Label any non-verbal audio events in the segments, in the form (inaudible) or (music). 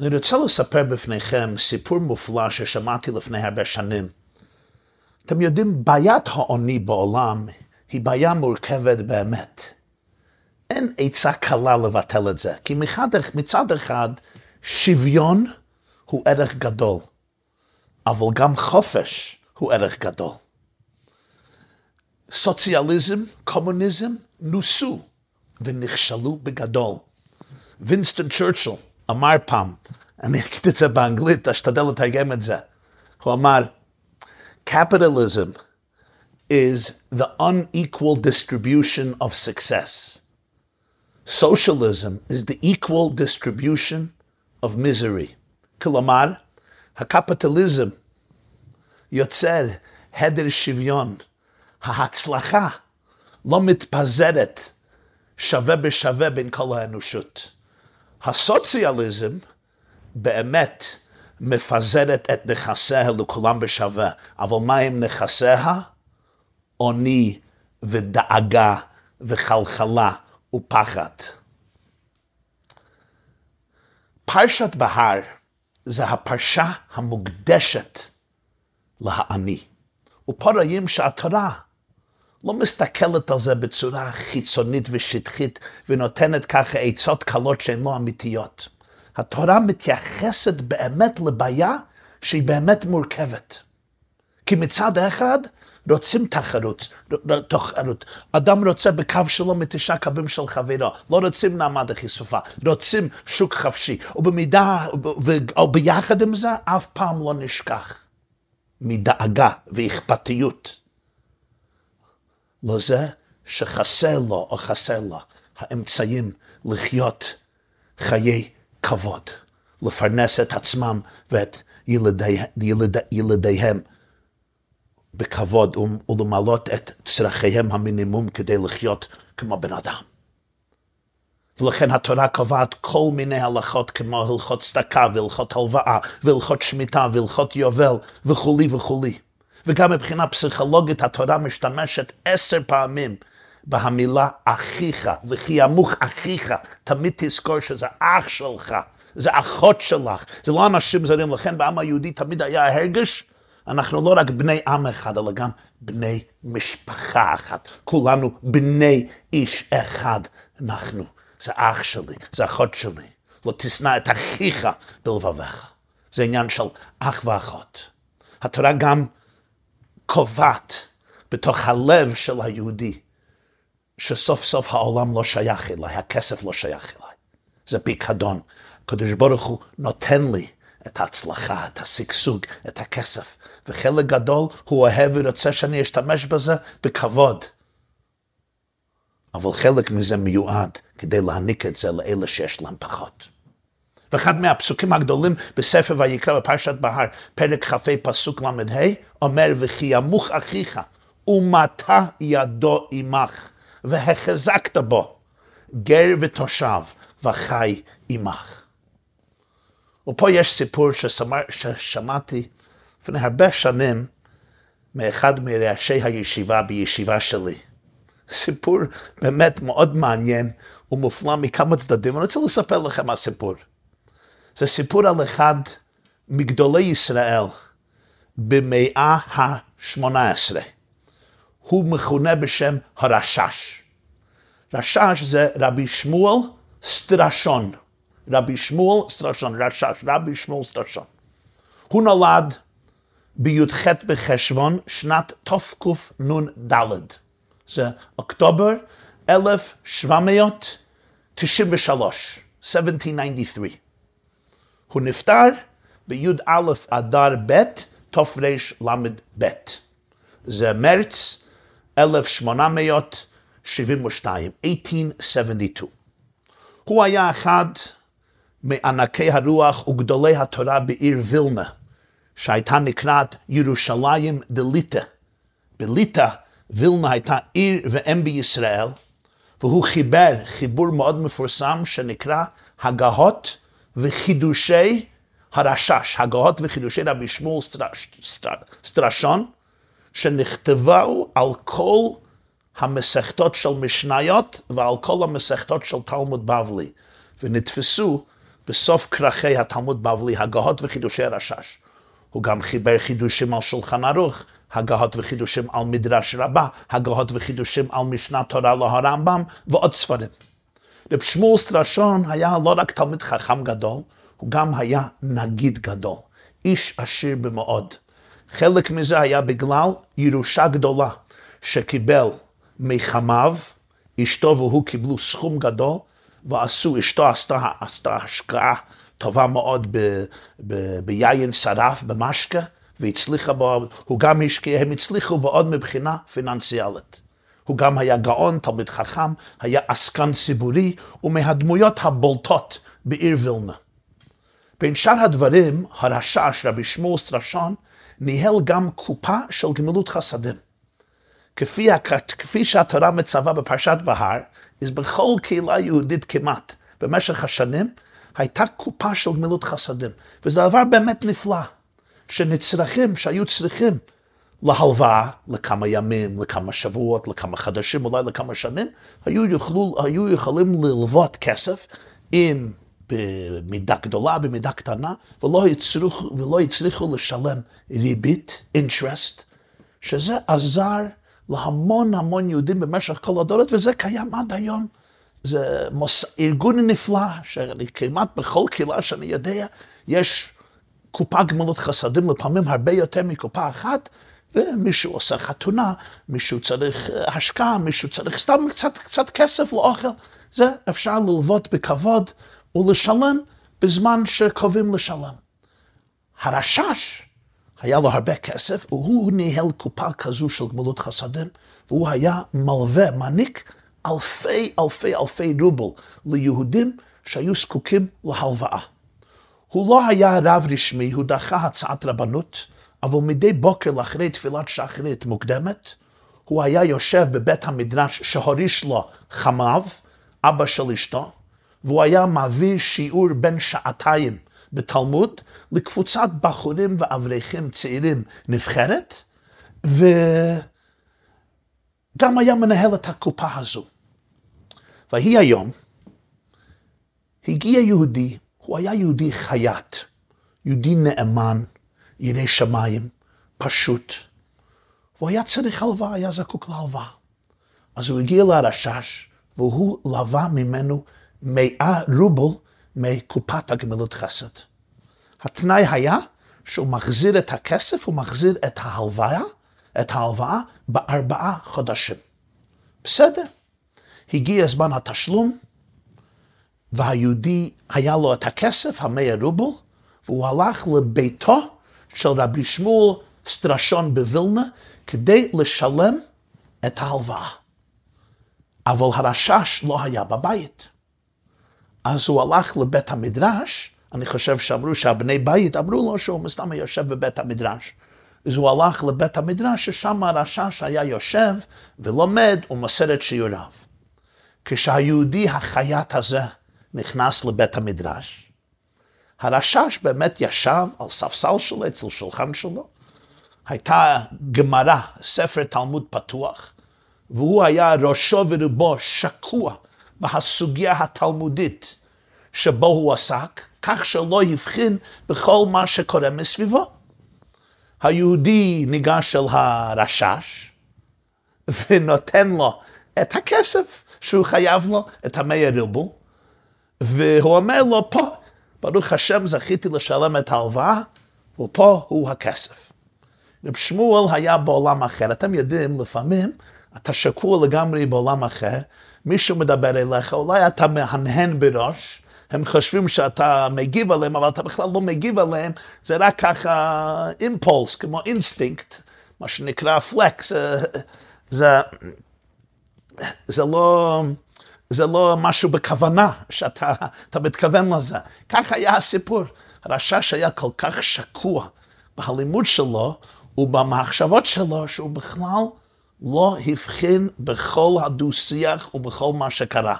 אני רוצה לספר בפניכם סיפור מופלא ששמעתי לפני הרבה שנים. אתם יודעים, בעיית העוני בעולם היא בעיה מורכבת באמת. אין עצה קלה לבטל את זה, כי מצד, מצד אחד, שוויון הוא ערך גדול, אבל גם חופש הוא ערך גדול. סוציאליזם, קומוניזם, נוסו ונכשלו בגדול. וינסטון צ'רצ'ל אמר פעם, אני אגיד את זה באנגלית, אשתדל לתרגם את זה. הוא אמר, capitalism is the unequal distribution of success. Socialism is the equal distribution of misery. כלומר, הקפיטליזם יוצר הדר שוויון. ההצלחה לא מתפזרת שווה בשווה בין כל האנושות. הסוציאליזם באמת מפזרת את נכסיה לכולם בשווה, אבל מה עם נכסיה? עוני ודאגה וחלחלה ופחד. פרשת בהר זה הפרשה המוקדשת לעני. ופה רואים שהתורה לא מסתכלת על זה בצורה חיצונית ושטחית ונותנת ככה עצות קלות שהן לא אמיתיות. התורה מתייחסת באמת לבעיה שהיא באמת מורכבת. כי מצד אחד רוצים תחרות, תחרות. אדם רוצה בקו שלו מתשעה קווים של חברו, לא רוצים נעמד החשופה, רוצים שוק חופשי, ובמידה, וביחד עם זה, אף פעם לא נשכח מדאגה ואכפתיות לזה שחסר לו או חסר לו האמצעים לחיות חיי כבוד, לפרנס את עצמם ואת ילדי, ילד, ילדיהם בכבוד ולמלות את צרכיהם המינימום כדי לחיות כמו בן אדם. ולכן התורה קובעת כל מיני הלכות כמו הלכות צדקה והלכות הלוואה והלכות שמיטה והלכות יובל וכולי וכולי. וגם מבחינה פסיכולוגית התורה משתמשת עשר פעמים בהמילה אחיך, וכי ימוך אחיך, תמיד תזכור שזה אח שלך, זה אחות שלך, זה לא אנשים זרים, לכן בעם היהודי תמיד היה הרגש, אנחנו לא רק בני עם אחד, אלא גם בני משפחה אחת. כולנו בני איש אחד אנחנו. זה אח שלי, זה אחות שלי. לא תשנא את אחיך בלבביך. זה עניין של אח ואחות. התורה גם קובעת בתוך הלב של היהודי, שסוף סוף העולם לא שייך אליי, הכסף לא שייך אליי. זה פיקדון. הקדוש ברוך הוא נותן לי את ההצלחה, את השגשוג, את הכסף. וחלק גדול הוא אוהב ורוצה שאני אשתמש בזה בכבוד. אבל חלק מזה מיועד כדי להעניק את זה לאלה שיש להם פחות. ואחד מהפסוקים הגדולים בספר ויקרא בפרשת בהר, פרק כ"ה פסוק ל"ה, אומר וכי ימוך אחיך ומטה ידו עמך והחזקת בו גר ותושב וחי עמך. ופה יש סיפור ששמר, ששמעתי לפני הרבה שנים מאחד מראשי הישיבה בישיבה שלי. סיפור באמת מאוד מעניין ומופלא מכמה צדדים. אני רוצה לספר לכם הסיפור. זה סיפור על אחד מגדולי ישראל במאה ה-18. הוא מכונה בשם הרשש. רשש זה רבי שמואל סטרשון. רבי שמואל סטרשון, רשש, רבי שמואל סטרשון. הוא נולד בי"ח בחשבון שנת תקנ"ד. זה אוקטובר 1793, 1793. הוא נפטר בי"א אדר ב' תרל"ב. זה מרץ 1872, 1872. הוא היה אחד מענקי הרוח וגדולי התורה בעיר וילנה, שהייתה נקראת ירושלים דליטא. בליטא, וילנה הייתה עיר ואם בישראל, והוא חיבר חיבור מאוד מפורסם שנקרא הגהות וחידושי הרשש, הגהות וחידושי רבי שמואל סטרשון, שנכתבו על כל המסכתות של משניות ועל כל המסכתות של תלמוד בבלי, ונתפסו בסוף כרכי התלמוד בבלי, הגהות וחידושי הרשש. הוא גם חיבר חידושים על שולחן ערוך, הגהות וחידושים על מדרש רבה, הגהות וחידושים על משנת תורה להרמב"ם ועוד ספרים. רב שמואל סטרשון היה לא רק תלמיד חכם גדול, הוא גם היה נגיד גדול, איש עשיר במאוד. חלק מזה היה בגלל ירושה גדולה שקיבל מחמיו, אשתו והוא קיבלו סכום גדול, ועשו, אשתו עשתה, עשתה השקעה טובה מאוד ב, ב, ביין שרף, במשקה, והצליחה בו, הוא גם השקיע, הם הצליחו בעוד מבחינה פיננציאלית. הוא גם היה גאון, תלמיד חכם, היה עסקן ציבורי, ומהדמויות הבולטות בעיר וילנה. בין שאר הדברים, הרשש, רבי שמואל סטרשון, ניהל גם קופה של גמילות חסדים. כפי, כפי שהתורה מצווה בפרשת בהר, אז בכל קהילה יהודית כמעט, במשך השנים, הייתה קופה של גמילות חסדים. וזה דבר באמת נפלא, שנצרכים, שהיו צריכים להלוואה לכמה ימים, לכמה שבועות, לכמה חדשים, אולי לכמה שנים, היו, יוכלו, היו יכולים ללוות כסף עם במידה גדולה, במידה קטנה, ולא הצליחו, ולא הצליחו לשלם ריבית, אינטרסט, שזה עזר להמון המון יהודים במשך כל הדורות, וזה קיים עד היום. זה מוס... ארגון נפלא, שכמעט בכל קהילה שאני יודע, יש קופה גמילות חסדים, לפעמים הרבה יותר מקופה אחת, ומישהו עושה חתונה, מישהו צריך אה, השקעה, מישהו צריך סתם קצת, קצת כסף לאוכל. זה אפשר ללוות בכבוד ולשלם בזמן שקובעים לשלם. הרשש, היה לו הרבה כסף, והוא ניהל קופה כזו של גמילות חסדים, והוא היה מלווה, מעניק אלפי אלפי אלפי רובל ליהודים שהיו זקוקים להלוואה. הוא לא היה רב רשמי, הוא דחה הצעת רבנות, אבל מדי בוקר לאחרי תפילת שחרית מוקדמת, הוא היה יושב בבית המדרש שהוריש לו חמיו, אבא של אשתו, והוא היה מעביר שיעור בין שעתיים בתלמוד לקבוצת בחורים ואברכים צעירים נבחרת, וגם היה מנהל את הקופה הזו. ויהי היום, הגיע יהודי, הוא היה יהודי חייט, יהודי נאמן, ירא שמיים, פשוט, והוא היה צריך הלוואה, היה זקוק להלוואה. אז הוא הגיע לרשש, והוא לווה ממנו מאה רובל מקופת הגמילות חסד. התנאי היה שהוא מחזיר את הכסף, הוא מחזיר את ההלוואה, את ההלוואה בארבעה חודשים. בסדר. הגיע זמן התשלום, והיהודי היה לו את הכסף, המאה רובל, והוא הלך לביתו של רבי שמואל סטרשון בווילנה כדי לשלם את ההלוואה. אבל הרשש לא היה בבית. אז הוא הלך לבית המדרש, אני חושב שאמרו שהבני בית אמרו לו שהוא מסתם יושב בבית המדרש. אז הוא הלך לבית המדרש, ששם הרשש היה יושב ולומד ומוסר את שיעוריו. כשהיהודי החייט הזה נכנס לבית המדרש, הרשש באמת ישב על ספסל שלו, אצל שולחן שלו, הייתה גמרא, ספר תלמוד פתוח, והוא היה ראשו ורובו שקוע בהסוגיה התלמודית שבו הוא עסק, כך שלא הבחין בכל מה שקורה מסביבו. היהודי ניגש אל הרשש ונותן לו את הכסף שהוא חייב לו, את המאה רובל, והוא אומר לו, פה, ברוך השם, זכיתי לשלם את ההלוואה, ופה הוא הכסף. רב שמואל היה בעולם אחר. אתם יודעים, לפעמים אתה שקוע לגמרי בעולם אחר, מישהו מדבר אליך, אולי אתה מהנהן בראש, הם חושבים שאתה מגיב עליהם, אבל אתה בכלל לא מגיב עליהם, זה רק ככה אימפולס, כמו אינסטינקט, מה שנקרא פלקס, זה, זה, זה לא... זה לא משהו בכוונה שאתה מתכוון לזה. כך היה הסיפור. הרשש היה כל כך שקוע בלימוד שלו ובמחשבות שלו, שהוא בכלל לא הבחין בכל הדו-שיח ובכל מה שקרה.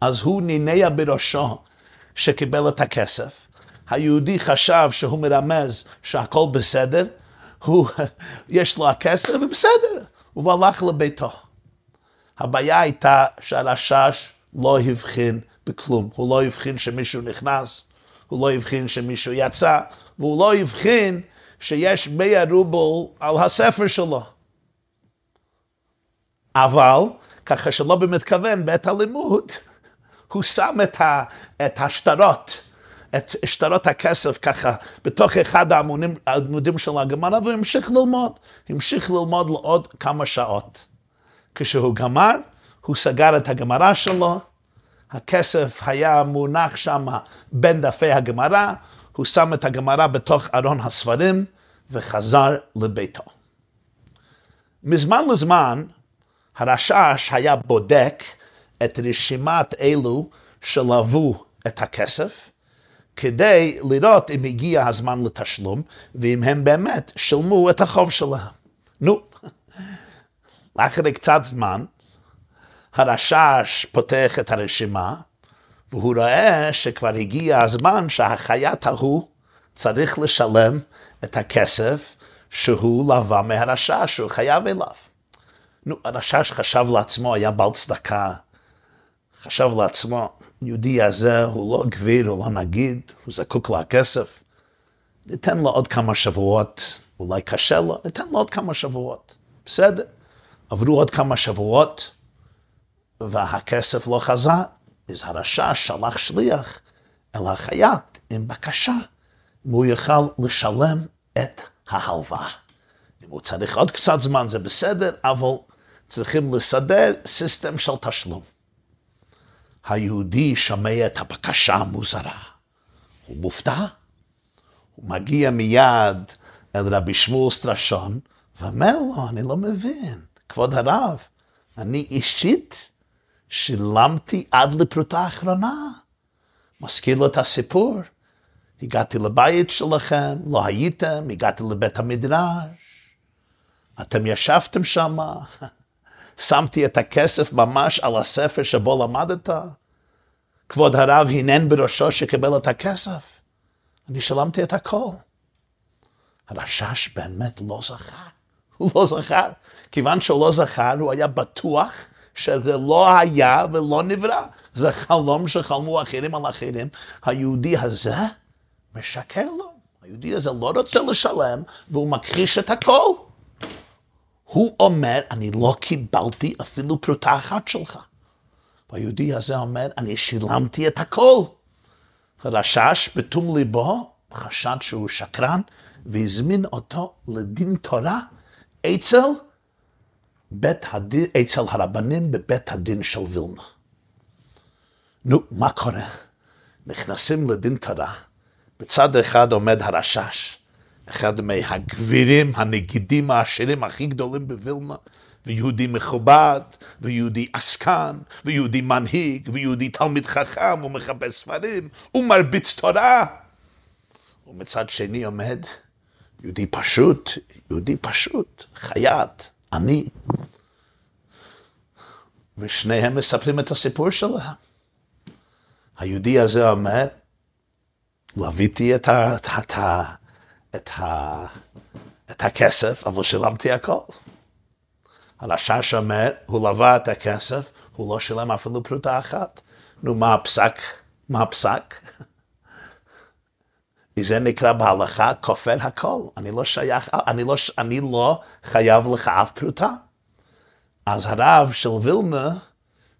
אז הוא נינע בראשו שקיבל את הכסף. היהודי חשב שהוא מרמז שהכל בסדר, הוא, (laughs) יש לו הכסף ובסדר, הוא הלך לביתו. הבעיה הייתה שהרשש לא הבחין בכלום, הוא לא הבחין שמישהו נכנס, הוא לא הבחין שמישהו יצא, והוא לא הבחין שיש 100 רובל על הספר שלו. אבל, ככה שלא במתכוון, בעת הלימוד, (laughs) הוא שם את, ה, את השטרות, את שטרות הכסף ככה, בתוך אחד העמודים, העמודים של הגמרא, והוא המשיך ללמוד. המשיך ללמוד לעוד כמה שעות. כשהוא גמר, הוא סגר את הגמרא שלו, הכסף היה מונח שם בין דפי הגמרא, הוא שם את הגמרא בתוך ארון הספרים וחזר לביתו. מזמן לזמן, הרשש היה בודק את רשימת אלו שלוו את הכסף, כדי לראות אם הגיע הזמן לתשלום, ואם הם באמת שילמו את החוב שלהם. נו, לאחרי קצת זמן, הרשש פותח את הרשימה, והוא רואה שכבר הגיע הזמן שהחייט ההוא צריך לשלם את הכסף שהוא לווה מהרשש, שהוא חייב אליו. נו, הרשש חשב לעצמו, היה בעל צדקה, חשב לעצמו, יהודי הזה הוא לא גביר, הוא לא נגיד, הוא זקוק לכסף. ניתן לו עוד כמה שבועות, אולי קשה לו, ניתן לו עוד כמה שבועות. בסדר. עברו עוד כמה שבועות, והכסף לא חזר. אז הרשע שלח שליח אל החייט עם בקשה, אם הוא יוכל לשלם את ההלוואה. אם הוא צריך עוד קצת זמן זה בסדר, אבל צריכים לסדר סיסטם של תשלום. היהודי שומע את הבקשה המוזרה. הוא מופתע. הוא מגיע מיד אל רבי שמואל סטרשון, ואומר לו, אני לא מבין, כבוד הרב, אני אישית שילמתי עד לפרוטה האחרונה. מזכיר לו את הסיפור. הגעתי לבית שלכם, לא הייתם, הגעתי לבית המדרש. אתם ישבתם שם, (laughs) שמתי את הכסף ממש על הספר שבו למדת. כבוד הרב הנן בראשו שקיבל את הכסף. אני שלמתי את הכל. הרשש באמת לא זכר. הוא (laughs) לא זכר. כיוון שהוא לא זכר, הוא היה בטוח שזה לא היה ולא נברא. זה חלום שחלמו אחרים על אחרים. היהודי הזה משקר לו. היהודי הזה לא רוצה לשלם, והוא מכחיש את הכל. הוא אומר, אני לא קיבלתי אפילו פרוטה אחת שלך. והיהודי הזה אומר, אני שילמתי את הכל. הרשש בתום ליבו חשד שהוא שקרן, והזמין אותו לדין תורה אצל בית הדין, אצל הרבנים בבית הדין של וילנה. נו, מה קורה? נכנסים לדין תורה, בצד אחד עומד הרשש, אחד מהגבירים, הנגידים העשירים הכי גדולים בווילנה, ויהודי מכובד, ויהודי עסקן, ויהודי מנהיג, ויהודי תלמיד חכם, ומחפש ספרים, ומרביץ תורה. ומצד שני עומד יהודי פשוט, יהודי פשוט, חייט, עני. ושניהם מספרים את הסיפור שלהם. היהודי הזה אומר, לוויתי את, ה, את, את, את, את הכסף, אבל שילמתי הכל. הרשש אומר, הוא לווה את הכסף, הוא לא שילם אפילו פרוטה אחת. נו, מה הפסק? מה הפסק? זה נקרא בהלכה כופר הכל. אני לא שייך, אני לא, אני לא חייב לך אף פרוטה. אז הרב של וילנה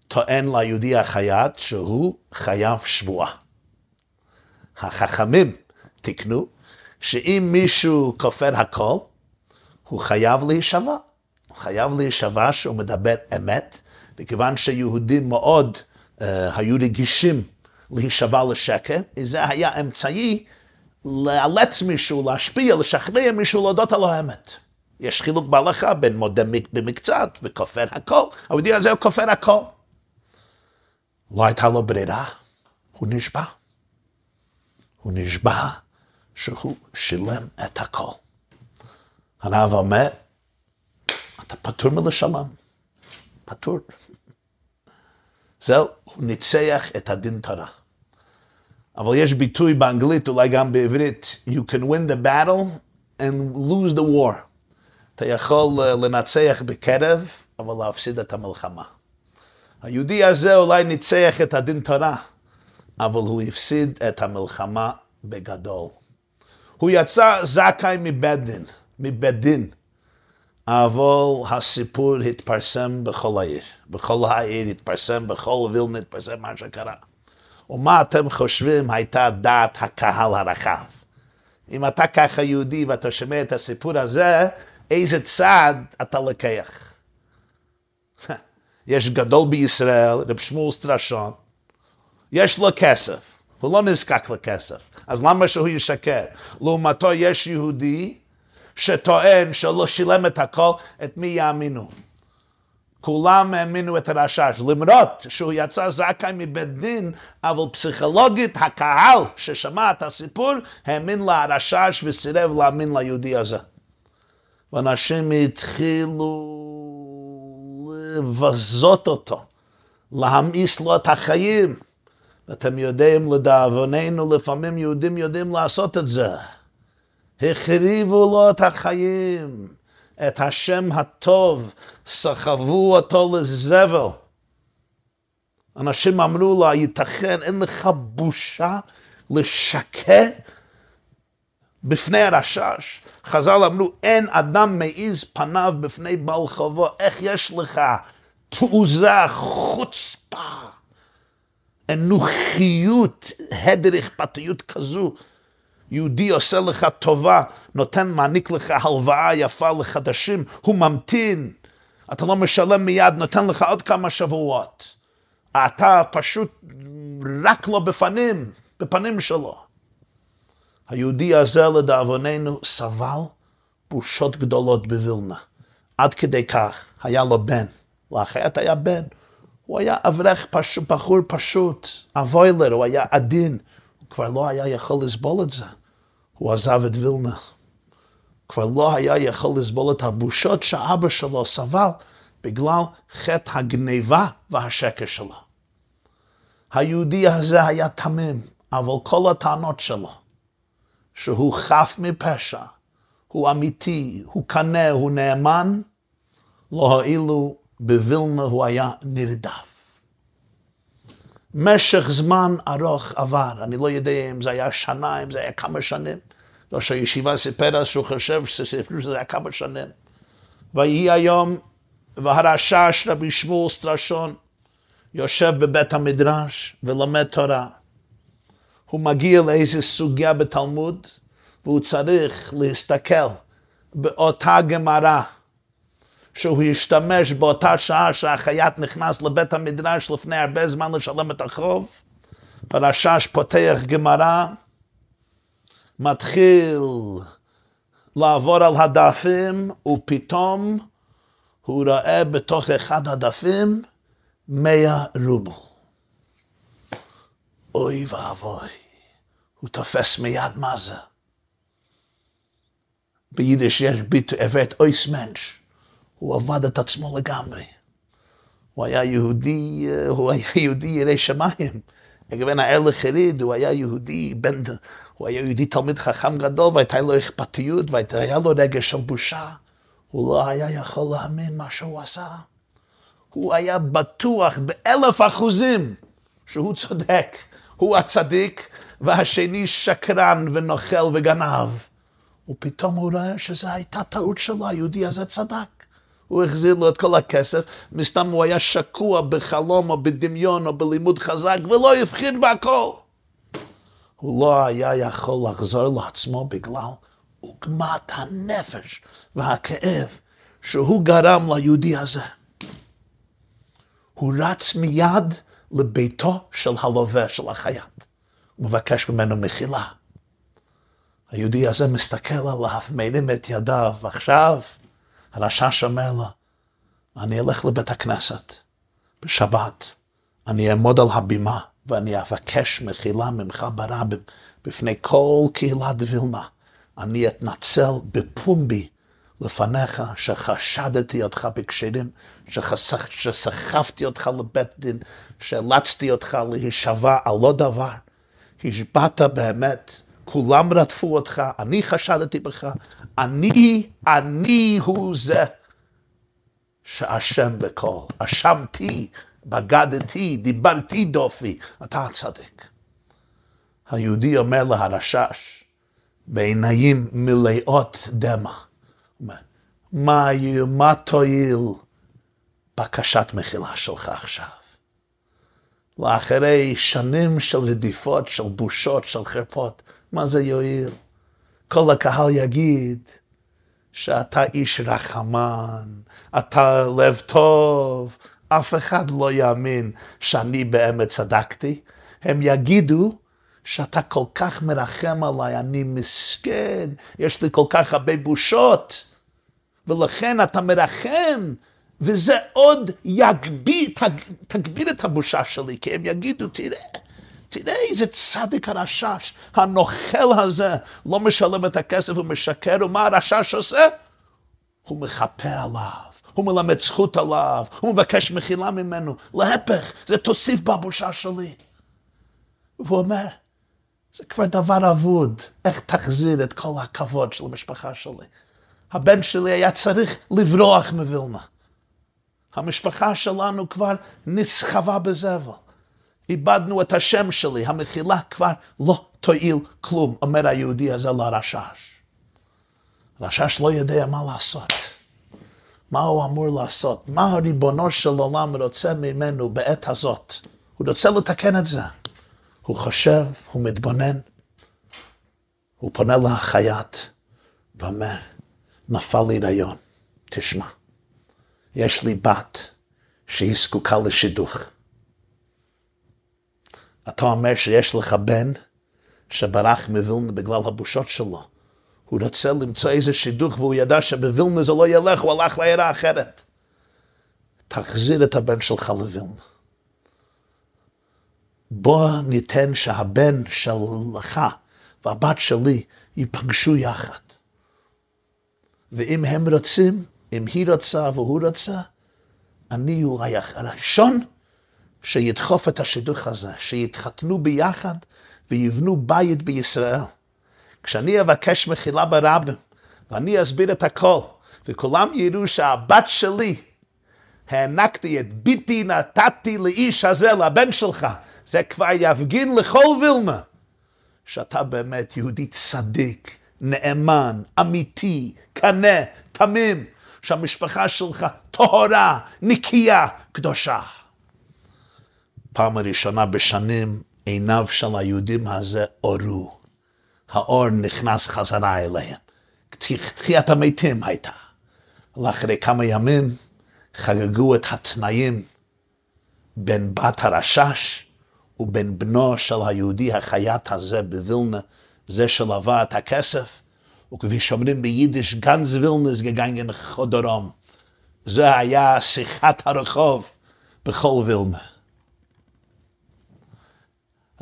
טוען ליהודי החייט שהוא חייב שבועה. החכמים תיקנו שאם מישהו כופר הכל, הוא חייב להישבע. הוא חייב להישבע שהוא מדבר אמת, וכיוון שיהודים מאוד uh, היו רגישים להישבע לשקר, זה היה אמצעי לאלץ מישהו, להשפיע, לשכנע מישהו להודות על האמת. יש חילוק בהלכה בין מודה במקצת וכופר הכל, היהודי הזה הוא כופר הכל. לא הייתה לו ברירה, הוא נשבע. הוא נשבע שהוא שילם את הכל. הרב אומר, אתה פטור מלשלם. פטור. זהו, הוא ניצח את הדין תורה. אבל יש ביטוי באנגלית, אולי גם בעברית, you can win the battle and lose the war. אתה יכול לנצח בקרב, אבל להפסיד את המלחמה. היהודי הזה אולי ניצח את הדין תורה אבל הוא הפסיד את המלחמה בגדול. הוא יצא זכאי מבית דין, מבית דין, אבל הסיפור התפרסם בכל העיר. בכל העיר התפרסם, בכל וילנה התפרסם מה שקרה. ומה אתם חושבים הייתה דעת הקהל הרחב? אם אתה ככה יהודי ואתה שומע את הסיפור הזה, איזה צעד אתה לקח? (laughs) יש גדול בישראל, רב שמואל סטרשון, יש לו כסף, הוא לא נזקק לכסף, אז למה שהוא ישקר? לעומתו יש יהודי שטוען שלא שילם את הכל, את מי יאמינו? כולם האמינו את הרשש, למרות שהוא יצא זכאי מבית דין, אבל פסיכולוגית הקהל ששמע את הסיפור, האמין לרשש וסירב להאמין ליהודי הזה. ואנשים התחילו לבזות אותו, להמאיס לו את החיים. ואתם יודעים, לדאבוננו, לפעמים יהודים יודעים לעשות את זה. החריבו לו את החיים, את השם הטוב, סחבו אותו לזבל. אנשים אמרו לו, ייתכן, אין לך בושה לשקר בפני הרשש. חז"ל אמרו, אין אדם מעיז פניו בפני בעל חובו, איך יש לך תעוזה, חוצפה, אנוכיות, הדר אכפתיות כזו. יהודי עושה לך טובה, נותן, מעניק לך הלוואה יפה לחדשים, הוא ממתין, אתה לא משלם מיד, נותן לך עוד כמה שבועות. אתה פשוט רק לא בפנים, בפנים שלו. היהודי הזה לדאבוננו סבל בושות גדולות בווילנה. עד כדי כך היה לו בן, לאחרת היה בן. הוא היה אברך פשוט, בחור פשוט, אבוילר, הוא היה עדין. כבר לא היה יכול לסבול את זה. הוא עזב את וילנה. כבר לא היה יכול לסבול את הבושות שאבא שלו סבל בגלל חטא הגניבה והשקר שלו. היהודי הזה היה תמים, אבל כל הטענות שלו, שהוא חף מפשע, הוא אמיתי, הוא כנה, הוא נאמן, לא הועילו בווילנה הוא היה נרדף. משך זמן ארוך עבר, אני לא יודע אם זה היה שנה, אם זה היה כמה שנים. ראש הישיבה סיפר אז שהוא חושב שזה היה כמה שנים. ויהי היום, והרשש רבי שמואל סטרשון יושב בבית המדרש ולומד תורה. הוא מגיע לאיזו סוגיה בתלמוד, והוא צריך להסתכל באותה גמרא שהוא השתמש באותה שעה שהחייט נכנס לבית המדרש לפני הרבה זמן לשלם את החוב. הרשש פותח גמרא, מתחיל לעבור על הדפים, ופתאום הוא רואה בתוך אחד הדפים מאה רובל. אוי ואבוי, הוא תופס מיד מה זה. ביידיש יש ביטוי, הבאת אויס מנש. הוא עבד את עצמו לגמרי. הוא היה יהודי, הוא היה יהודי ירא שמיים. לגבי נער לחריד, הוא היה יהודי, בן, הוא היה יהודי תלמיד חכם גדול, והייתה לו אכפתיות, והיה לו רגש של בושה. הוא לא היה יכול להאמין מה שהוא עשה. הוא היה בטוח באלף אחוזים שהוא צודק. הוא הצדיק, והשני שקרן ונוכל וגנב. ופתאום הוא רואה שזו הייתה טעות שלו, היהודי הזה צדק. הוא החזיר לו את כל הכסף, מסתם הוא היה שקוע בחלום או בדמיון או בלימוד חזק ולא הבחין בהכל. הוא לא היה יכול לחזור לעצמו בגלל עוגמת הנפש והכאב שהוא גרם ליהודי הזה. הוא רץ מיד לביתו של הלווה של החייט. הוא מבקש ממנו מחילה. היהודי הזה מסתכל עליו, מרים את ידיו, עכשיו הרשש אומר לו, אני אלך לבית הכנסת בשבת, אני אעמוד על הבימה ואני אבקש מחילה ממך ברבים בפני כל קהילת וילנה. אני אתנצל בפומבי לפניך שחשדתי אותך בקשרים, שסחפתי אותך לבית דין, שאלצתי אותך להישבע על לא דבר. השבעת באמת כולם רדפו אותך, אני חשדתי בך, אני, אני הוא זה שאשם בכל. אשמתי, בגדתי, דיברתי דופי, אתה הצדיק. היהודי אומר להרשש, בעיניים מלאות דמע, מה, מה תועיל בקשת מחילה שלך עכשיו? לאחרי שנים של רדיפות, של בושות, של חרפות, מה זה יועיל? כל הקהל יגיד שאתה איש רחמן, אתה לב טוב, אף אחד לא יאמין שאני באמת צדקתי. הם יגידו שאתה כל כך מרחם עליי, אני מסכן, יש לי כל כך הרבה בושות, ולכן אתה מרחם, וזה עוד יגביר, תג, תגביר את הבושה שלי, כי הם יגידו, תראה, תראה איזה צדיק הרשש, הנוכל הזה, לא משלם את הכסף, הוא משקר, ומה הרשש עושה? הוא מחפה עליו, הוא מלמד זכות עליו, הוא מבקש מחילה ממנו, להפך, זה תוסיף בבושה שלי. והוא אומר, זה כבר דבר אבוד, איך תחזיר את כל הכבוד של המשפחה שלי? הבן שלי היה צריך לברוח מווילנה. המשפחה שלנו כבר נסחבה בזבל. איבדנו את השם שלי, המחילה כבר לא תועיל כלום, אומר היהודי הזה לרשש. רשש לא יודע מה לעשות. מה הוא אמור לעשות? מה הריבונו של עולם רוצה ממנו בעת הזאת? הוא רוצה לתקן את זה. הוא חושב, הוא מתבונן, הוא פונה לחייט ואומר, נפל לי רעיון, תשמע, יש לי בת שהיא זקוקה לשידוך. אתה אומר שיש לך בן שברח מווילנה בגלל הבושות שלו. הוא רוצה למצוא איזה שידוך והוא ידע שבווילנה זה לא ילך, הוא הלך לעירה אחרת. תחזיר את הבן שלך לווילנה. בוא ניתן שהבן שלך והבת שלי ייפגשו יחד. ואם הם רוצים, אם היא רוצה והוא רוצה, אני הוא הראשון שידחוף את השידוך הזה, שיתחתנו ביחד ויבנו בית בישראל. כשאני אבקש מחילה ברבים, ואני אסביר את הכל, וכולם יראו שהבת שלי, הענקתי את ביתי, נתתי לאיש הזה, לבן שלך, זה כבר יפגין לכל וילנה, שאתה באמת יהודי צדיק, נאמן, אמיתי, כנה, תמים, שהמשפחה שלך טהורה, נקייה, קדושה. פעם הראשונה בשנים עיניו של היהודים הזה אורו. האור נכנס חזרה אליהם. תחיית המתים הייתה. לאחרי כמה ימים חגגו את התנאים בין בת הרשש ובין בנו של היהודי החייט הזה בווילנה, זה שלווה את הכסף, וכפי שאומרים ביידיש, גנז וילנס גגנגן חודרום. זה היה שיחת הרחוב בכל וילנה.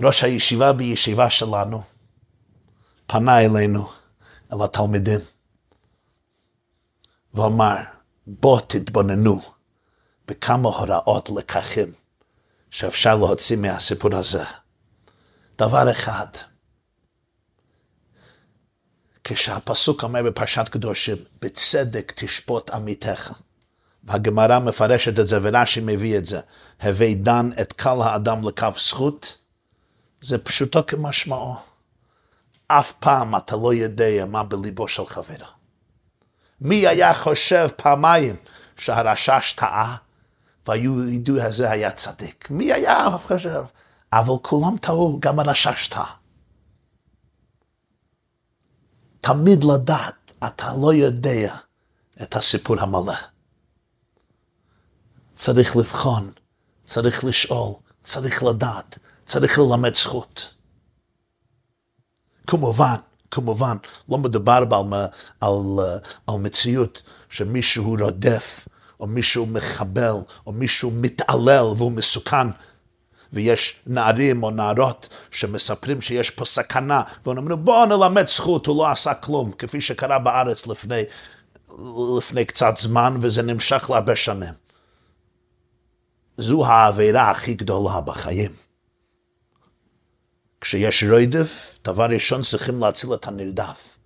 ראש הישיבה בישיבה שלנו פנה אלינו, אל התלמידים, ואמר, בוא תתבוננו בכמה הוראות לקחים שאפשר להוציא מהסיפור הזה. דבר אחד, כשהפסוק אומר בפרשת קדושים, בצדק תשפוט עמיתך. והגמרא מפרשת את זה ורש"י מביא את זה, הווי דן את קל האדם לקו זכות, זה פשוטו כמשמעו. אף פעם אתה לא יודע מה בליבו של חברה. מי היה חושב פעמיים שהרשש טעה והיהודי הזה היה צדיק? מי היה חושב? אבל כולם טעו, גם הרשש טעה. תמיד לדעת, אתה לא יודע את הסיפור המלא. צריך לבחון, צריך לשאול, צריך לדעת, צריך ללמד זכות. כמובן, כמובן, לא מדובר על, על, על, על מציאות שמישהו רודף, או מישהו מחבל, או מישהו מתעלל והוא מסוכן. ויש נערים או נערות שמספרים שיש פה סכנה, ואומרים בואו נלמד זכות, הוא לא עשה כלום, כפי שקרה בארץ לפני, לפני קצת זמן, וזה נמשך להרבה שנים. זו העבירה הכי גדולה בחיים. כשיש רוידף, דבר ראשון צריכים להציל את הנרדף.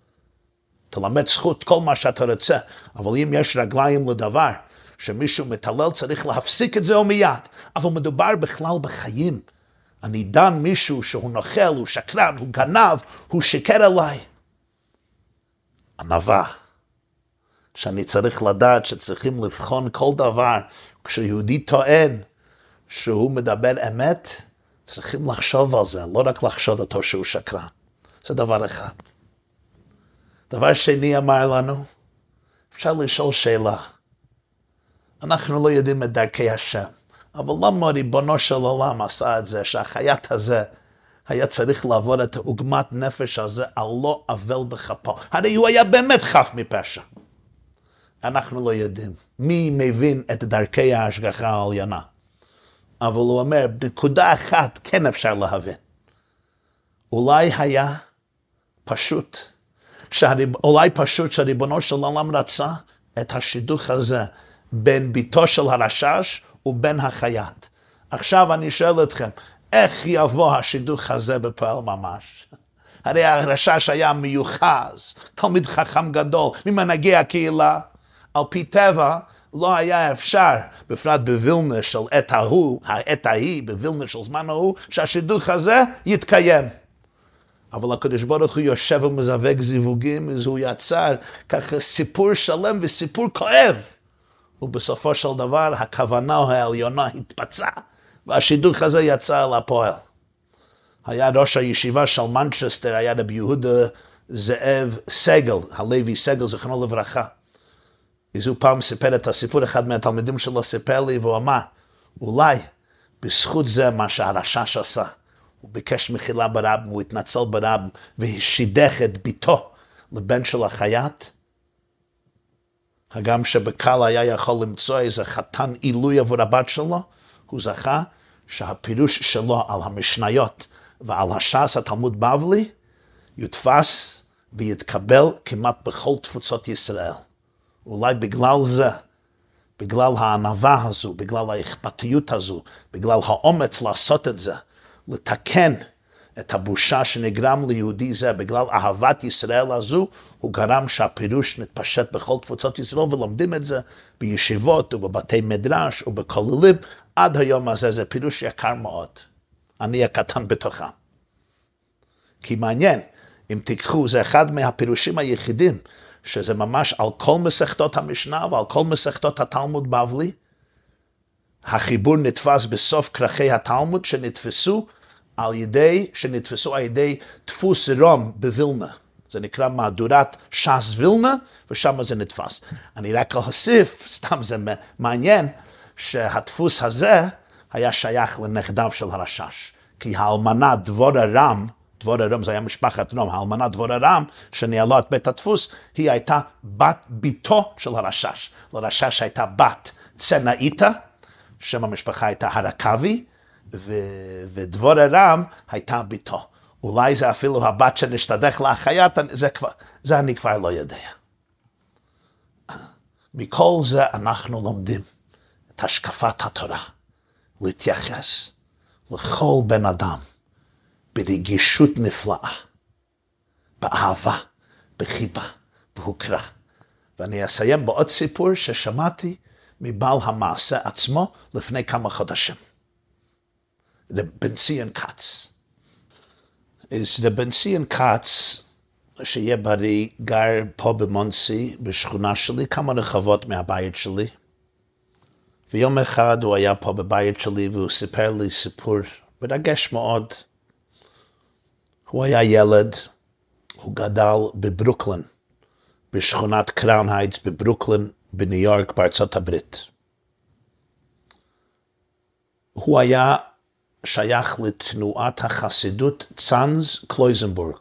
תלמד זכות כל מה שאתה רוצה, אבל אם יש רגליים לדבר, שמישהו מתעלל צריך להפסיק את זה או מיד. אבל מדובר בכלל בחיים. אני דן מישהו שהוא נוכל, הוא שקרן, הוא גנב, הוא שיקר עליי. ענווה. שאני צריך לדעת שצריכים לבחון כל דבר. כשיהודי טוען שהוא מדבר אמת, צריכים לחשוב על זה, לא רק לחשוד אותו שהוא שקרן. זה דבר אחד. דבר שני אמר לנו, אפשר לשאול שאלה. אנחנו לא יודעים את דרכי השם, אבל למה ריבונו של עולם עשה את זה, שהחייט הזה היה צריך לעבור את עוגמת נפש הזה על לא אבל בכפו? הרי הוא היה באמת חף מפשע. אנחנו לא יודעים. מי מבין את דרכי ההשגחה העליונה? אבל הוא אומר, נקודה אחת כן אפשר להבין. אולי היה פשוט, שהריב, אולי פשוט שריבונו של עולם רצה את השידוך הזה בין ביתו של הרשש ובין החייט. עכשיו אני שואל אתכם, איך יבוא השידוך הזה בפועל ממש? הרי הרשש היה מיוחס, תלמיד חכם גדול, ממנהגי הקהילה. על פי טבע, לא היה אפשר, בפרט בווילנה של עת ההוא, העת ההיא, בווילנה של זמן ההוא, שהשידוך הזה יתקיים. אבל הקדוש ברוך הוא יושב ומזווג זיווגים, אז הוא יצר ככה סיפור שלם וסיפור כואב. ובסופו של דבר הכוונה העליונה התפצעה, והשידוך הזה יצא אל הפועל. היה ראש הישיבה של מנצ'סטר, היה רבי יהודה זאב סגל, הלוי סגל, זכרונו לברכה. אז הוא פעם סיפר את הסיפור, אחד מהתלמידים שלו סיפר לי, והוא אמר, אולי בזכות זה מה שהרשש עשה. הוא ביקש מחילה ברב, הוא התנצל ברב, ושידך את ביתו לבן של החייט. הגם שבקל היה יכול למצוא איזה חתן עילוי עבור הבת שלו, הוא זכה שהפירוש שלו על המשניות ועל הש"ס התלמוד בבלי יותפס ויתקבל כמעט בכל תפוצות ישראל. אולי בגלל זה, בגלל הענווה הזו, בגלל האכפתיות הזו, בגלל האומץ לעשות את זה, לתקן את הבושה שנגרם ליהודי זה בגלל אהבת ישראל הזו, הוא גרם שהפירוש נתפשט בכל תפוצות ישראל, ולומדים את זה בישיבות ובבתי מדרש ובכוללים. עד היום הזה זה פירוש יקר מאוד. אני הקטן בתוכם. כי מעניין, אם תיקחו, זה אחד מהפירושים היחידים שזה ממש על כל מסכתות המשנה ועל כל מסכתות התלמוד בבלי. החיבור נתפס בסוף כרכי התלמוד שנתפסו על ידי, שנתפסו על ידי דפוס רום בווילנה. זה נקרא מהדורת ש"ס וילנה, ושם זה נתפס. אני רק אוסיף, סתם זה מעניין, שהדפוס הזה היה שייך לנכדיו של הרשש. כי האלמנה דבורה רם, דבורה רם, זה היה משפחת רום, האלמנה דבורה רם, שניהלה את בית הדפוס, היא הייתה בת ביתו של הרשש. לרשש הייתה בת צנאיתה, שם המשפחה הייתה הרקבי, ו- ודבורה רם הייתה ביתו. אולי זה אפילו הבת שנשתדך לאחיית, זה, כבר, זה אני כבר לא יודע. מכל זה אנחנו לומדים את השקפת התורה, להתייחס לכל בן אדם ברגישות נפלאה, באהבה, בחיבה, בהוקרה. ואני אסיים בעוד סיפור ששמעתי מבעל המעשה עצמו לפני כמה חודשים. לבן ציון כץ. אז לבן ציון כץ, שיהיה בריא, גר פה במונסי, בשכונה שלי, כמה רחבות מהבית שלי. ויום אחד הוא היה פה בבית שלי והוא סיפר לי סיפור מרגש מאוד. הוא היה ילד, הוא גדל בברוקלין, בשכונת קראון הייטס בברוקלין, בניו יורק, בארצות הברית. הוא היה שייך לתנועת החסידות צאנז קלויזנבורג.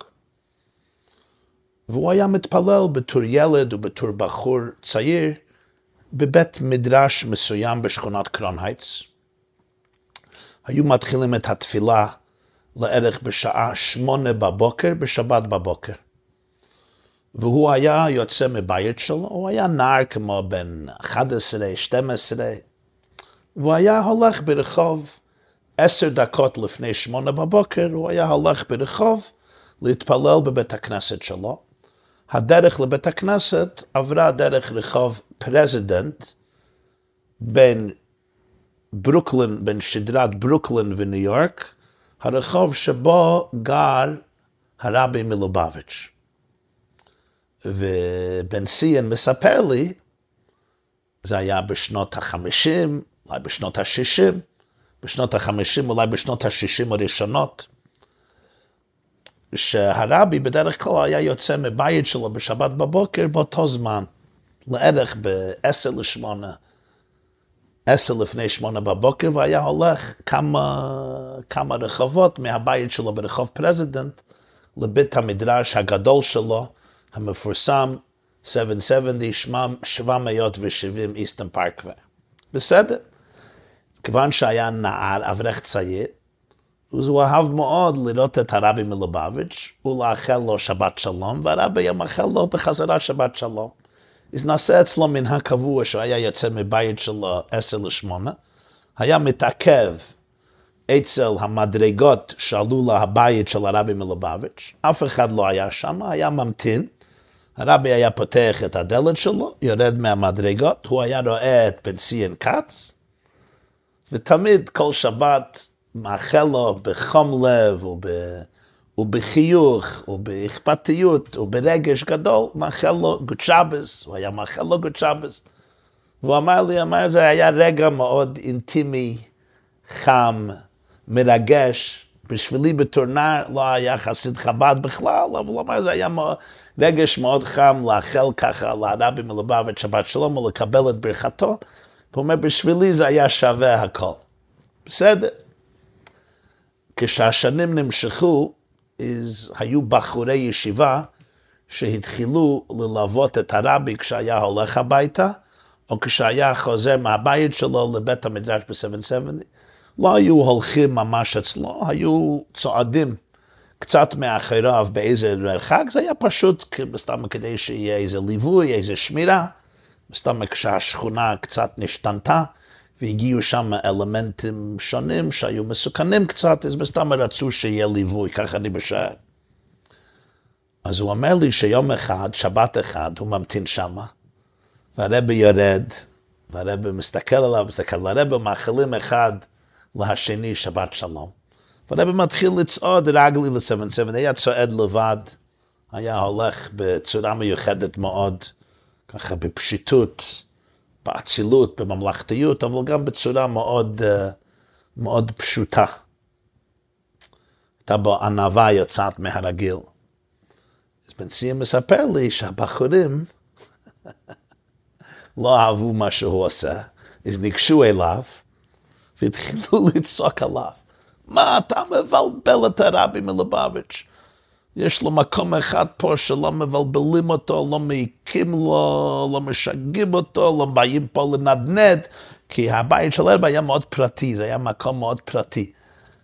והוא היה מתפלל בתור ילד ובתור בחור צעיר בבית מדרש מסוים בשכונת קראון הייטס. היו מתחילים את התפילה לערך בשעה שמונה בבוקר, בשבת בבוקר. והוא היה יוצא מבית שלו, הוא היה נער כמו בן 11, 12, והוא היה הולך ברחוב עשר דקות לפני שמונה בבוקר, הוא היה הולך ברחוב להתפלל בבית הכנסת שלו. הדרך לבית הכנסת עברה דרך רחוב פרזידנט בין ברוקלין, בין שדרת ברוקלין וניו יורק, הרחוב שבו גר הרבי מלובביץ'. ובן סיין מספר לי, זה היה בשנות החמישים, אולי בשנות השישים, בשנות החמישים, אולי בשנות השישים הראשונות, שהרבי בדרך כלל היה יוצא מבית שלו בשבת בבוקר באותו זמן, לערך ב-10 לשמונה, עשר לפני שמונה בבוקר, והיה הולך כמה, כמה רחובות מהבית שלו ברחוב פרזידנט לבית המדרש הגדול שלו, המפורסם, 770, 770 איסטרן פארקווי. בסדר. כיוון שהיה נער, אברך צעיר, אז הוא אהב מאוד לראות את הרבי מלובביץ' ולאחל לו שבת שלום, והרבי מאחל לו בחזרה שבת שלום. אז נעשה אצלו מנהג קבוע שהוא היה יוצא מבית שלו עשר לשמונה, היה מתעכב אצל המדרגות שעלו להבית של הרבי מלובביץ', אף אחד לא היה שם, היה ממתין. הרבי היה פותח את הדלת שלו, יורד מהמדרגות, הוא היה רואה את בן ציון כץ, ותמיד כל שבת מאחל לו בחום לב וב, ובחיוך ובאכפתיות וברגש גדול, מאחל לו גוט שבת, הוא היה מאחל לו גוט שבת. והוא אמר לי, אמר, זה היה רגע מאוד אינטימי, חם, מרגש. בשבילי בתור נער לא היה חסיד חב"ד בכלל, אבל הוא אמר, זה היה רגש מאוד חם לאחל ככה לרבי מלובביץ' שבת שלום ולקבל את ברכתו. הוא אומר, בשבילי זה היה שווה הכל. בסדר. כשהשנים נמשכו, אז היו בחורי ישיבה שהתחילו ללוות את הרבי כשהיה הולך הביתה, או כשהיה חוזר מהבית שלו לבית המדרש ב-770. לא היו הולכים ממש אצלו, היו צועדים קצת מאחריו באיזה מרחק, זה היה פשוט סתם כדי שיהיה איזה ליווי, איזה שמירה, סתם כשהשכונה קצת נשתנתה. והגיעו שם אלמנטים שונים שהיו מסוכנים קצת, אז מסתם רצו שיהיה ליווי, ככה אני משער. אז הוא אומר לי שיום אחד, שבת אחד, הוא ממתין שם, והרבי יורד, והרבי מסתכל עליו, מסתכל על הרבי, מאכילים אחד להשני שבת שלום. והרבי מתחיל לצעוד רגלי ל-77, היה צועד לבד, היה הולך בצורה מיוחדת מאוד, ככה בפשיטות. באצילות, בממלכתיות, אבל גם בצורה מאוד, אה, מאוד פשוטה. הייתה בו ענווה יוצאת מהרגיל. אז בן ציון מספר לי שהבחורים (laughs) לא אהבו מה שהוא עושה, אז ניגשו אליו והתחילו (laughs) לצעוק עליו. מה אתה מבלבל את הרבי מלובביץ'? יש לו מקום אחד פה שלא מבלבלים אותו, לא מעיקים לו, לא משגעים אותו, לא באים פה לנדנד, כי הבית של הרב היה מאוד פרטי, זה היה מקום מאוד פרטי.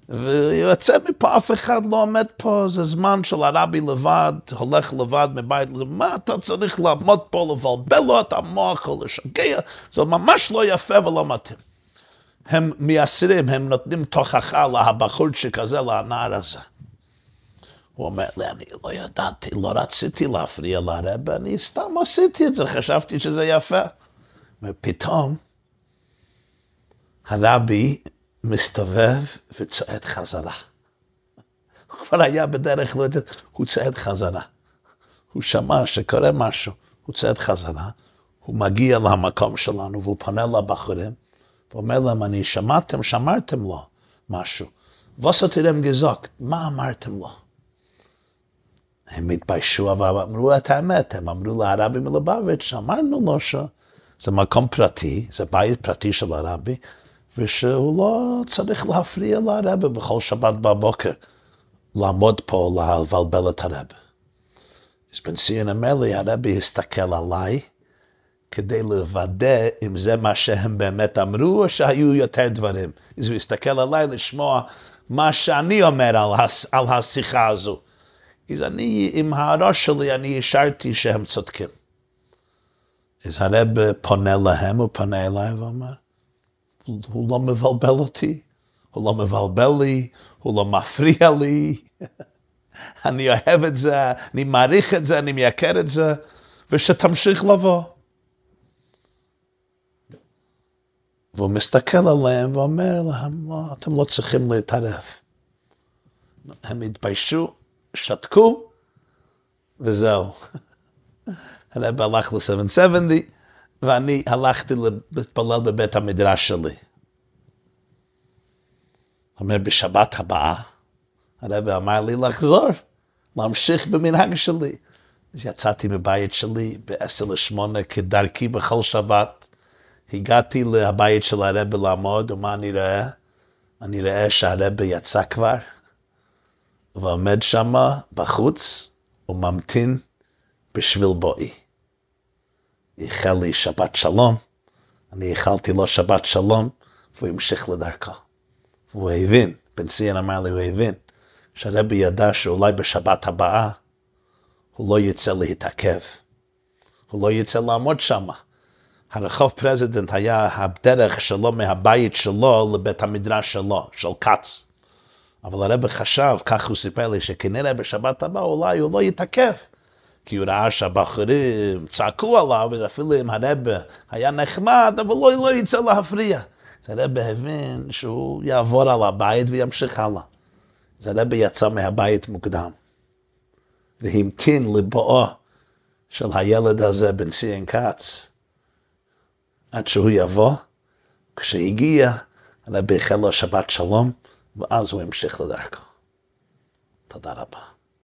ויוצא מפה, אף אחד לא עומד פה, זה זמן של הרבי לבד, הולך לבד מבית מה אתה צריך לעמוד פה לבלבל לו את המוח או לשגע, זה ממש לא יפה ולא מתאים. הם מייסרים, הם נותנים תוכחה לבחורצ'יק הזה, לנער הזה. הוא אומר לי, אני לא ידעתי, לא רציתי להפריע לרב, אני סתם עשיתי את זה, חשבתי שזה יפה. ופתאום הרבי מסתובב וצועד חזרה. הוא כבר היה בדרך, לא יודע, הוא צועד חזרה. הוא שמע שקורה משהו, הוא צועד חזרה, הוא מגיע למקום שלנו והוא פונה לבחורים, ואומר להם, אני שמעתם, שמרתם לו משהו. וסתירם גזוקת, מה אמרתם לו? הם התביישו, אבל אמרו את האמת, הם אמרו לרבי מלובביץ', אמרנו לו שזה מקום פרטי, זה בית פרטי של הרבי, ושהוא לא צריך להפריע לרבי בכל שבת בבוקר, לעמוד פה לבלבל את הרבי. אז בן ציון אומר לי, הרבי הסתכל עליי, כדי לוודא אם זה מה שהם באמת אמרו, או שהיו יותר דברים. אז הוא הסתכל עליי לשמוע מה שאני אומר על, הס, על השיחה הזו. אז אני, עם הראש שלי, אני השארתי שהם צודקים. אז הרב פונה להם, הוא פונה אליי ואומר, הוא לא מבלבל אותי, הוא לא מבלבל לי, הוא לא מפריע לי, (laughs) אני אוהב את זה, אני מעריך את זה, אני מייקר את זה, ושתמשיך לבוא. והוא מסתכל עליהם ואומר להם, לא, אתם לא צריכים להתערב. הם התביישו, שתקו, וזהו. (laughs) הרב הלך ל-770, ואני הלכתי להתפלל בבית המדרש שלי. אומר, בשבת הבאה, הרב אמר לי לחזור, להמשיך במנהג שלי. אז יצאתי מבית שלי ב-10 ל-8 כדרכי בכל שבת. הגעתי לבית של הרב לעמוד, ומה אני רואה? אני רואה שהרב יצא כבר, ועומד שם בחוץ, וממתין בשביל בואי. איחל לי שבת שלום, אני איחלתי לו שבת שלום, והוא המשיך לדרכו. והוא הבין, בן ציון אמר לי, הוא הבין, שהרבי ידע שאולי בשבת הבאה הוא לא יצא להתעכב. הוא לא יצא לעמוד שם. הרחוב פרזידנט היה הדרך שלו מהבית שלו לבית המדרש שלו, של כץ. אבל הרב חשב, כך הוא סיפר לי, שכנראה בשבת הבאה אולי הוא לא יתעכב. כי הוא ראה שהבחורים צעקו עליו, ואפילו אם הרב היה נחמד, אבל לא, לא יצא להפריע. אז הרב הבין שהוא יעבור על הבית וימשיך הלאה. אז הרב יצא מהבית מוקדם, והמתין לבואו של הילד הזה, בן ציין כץ, עד שהוא יבוא. כשהגיע, הרב החל לו שבת שלום, ואז הוא המשיך לדרכו. תודה רבה.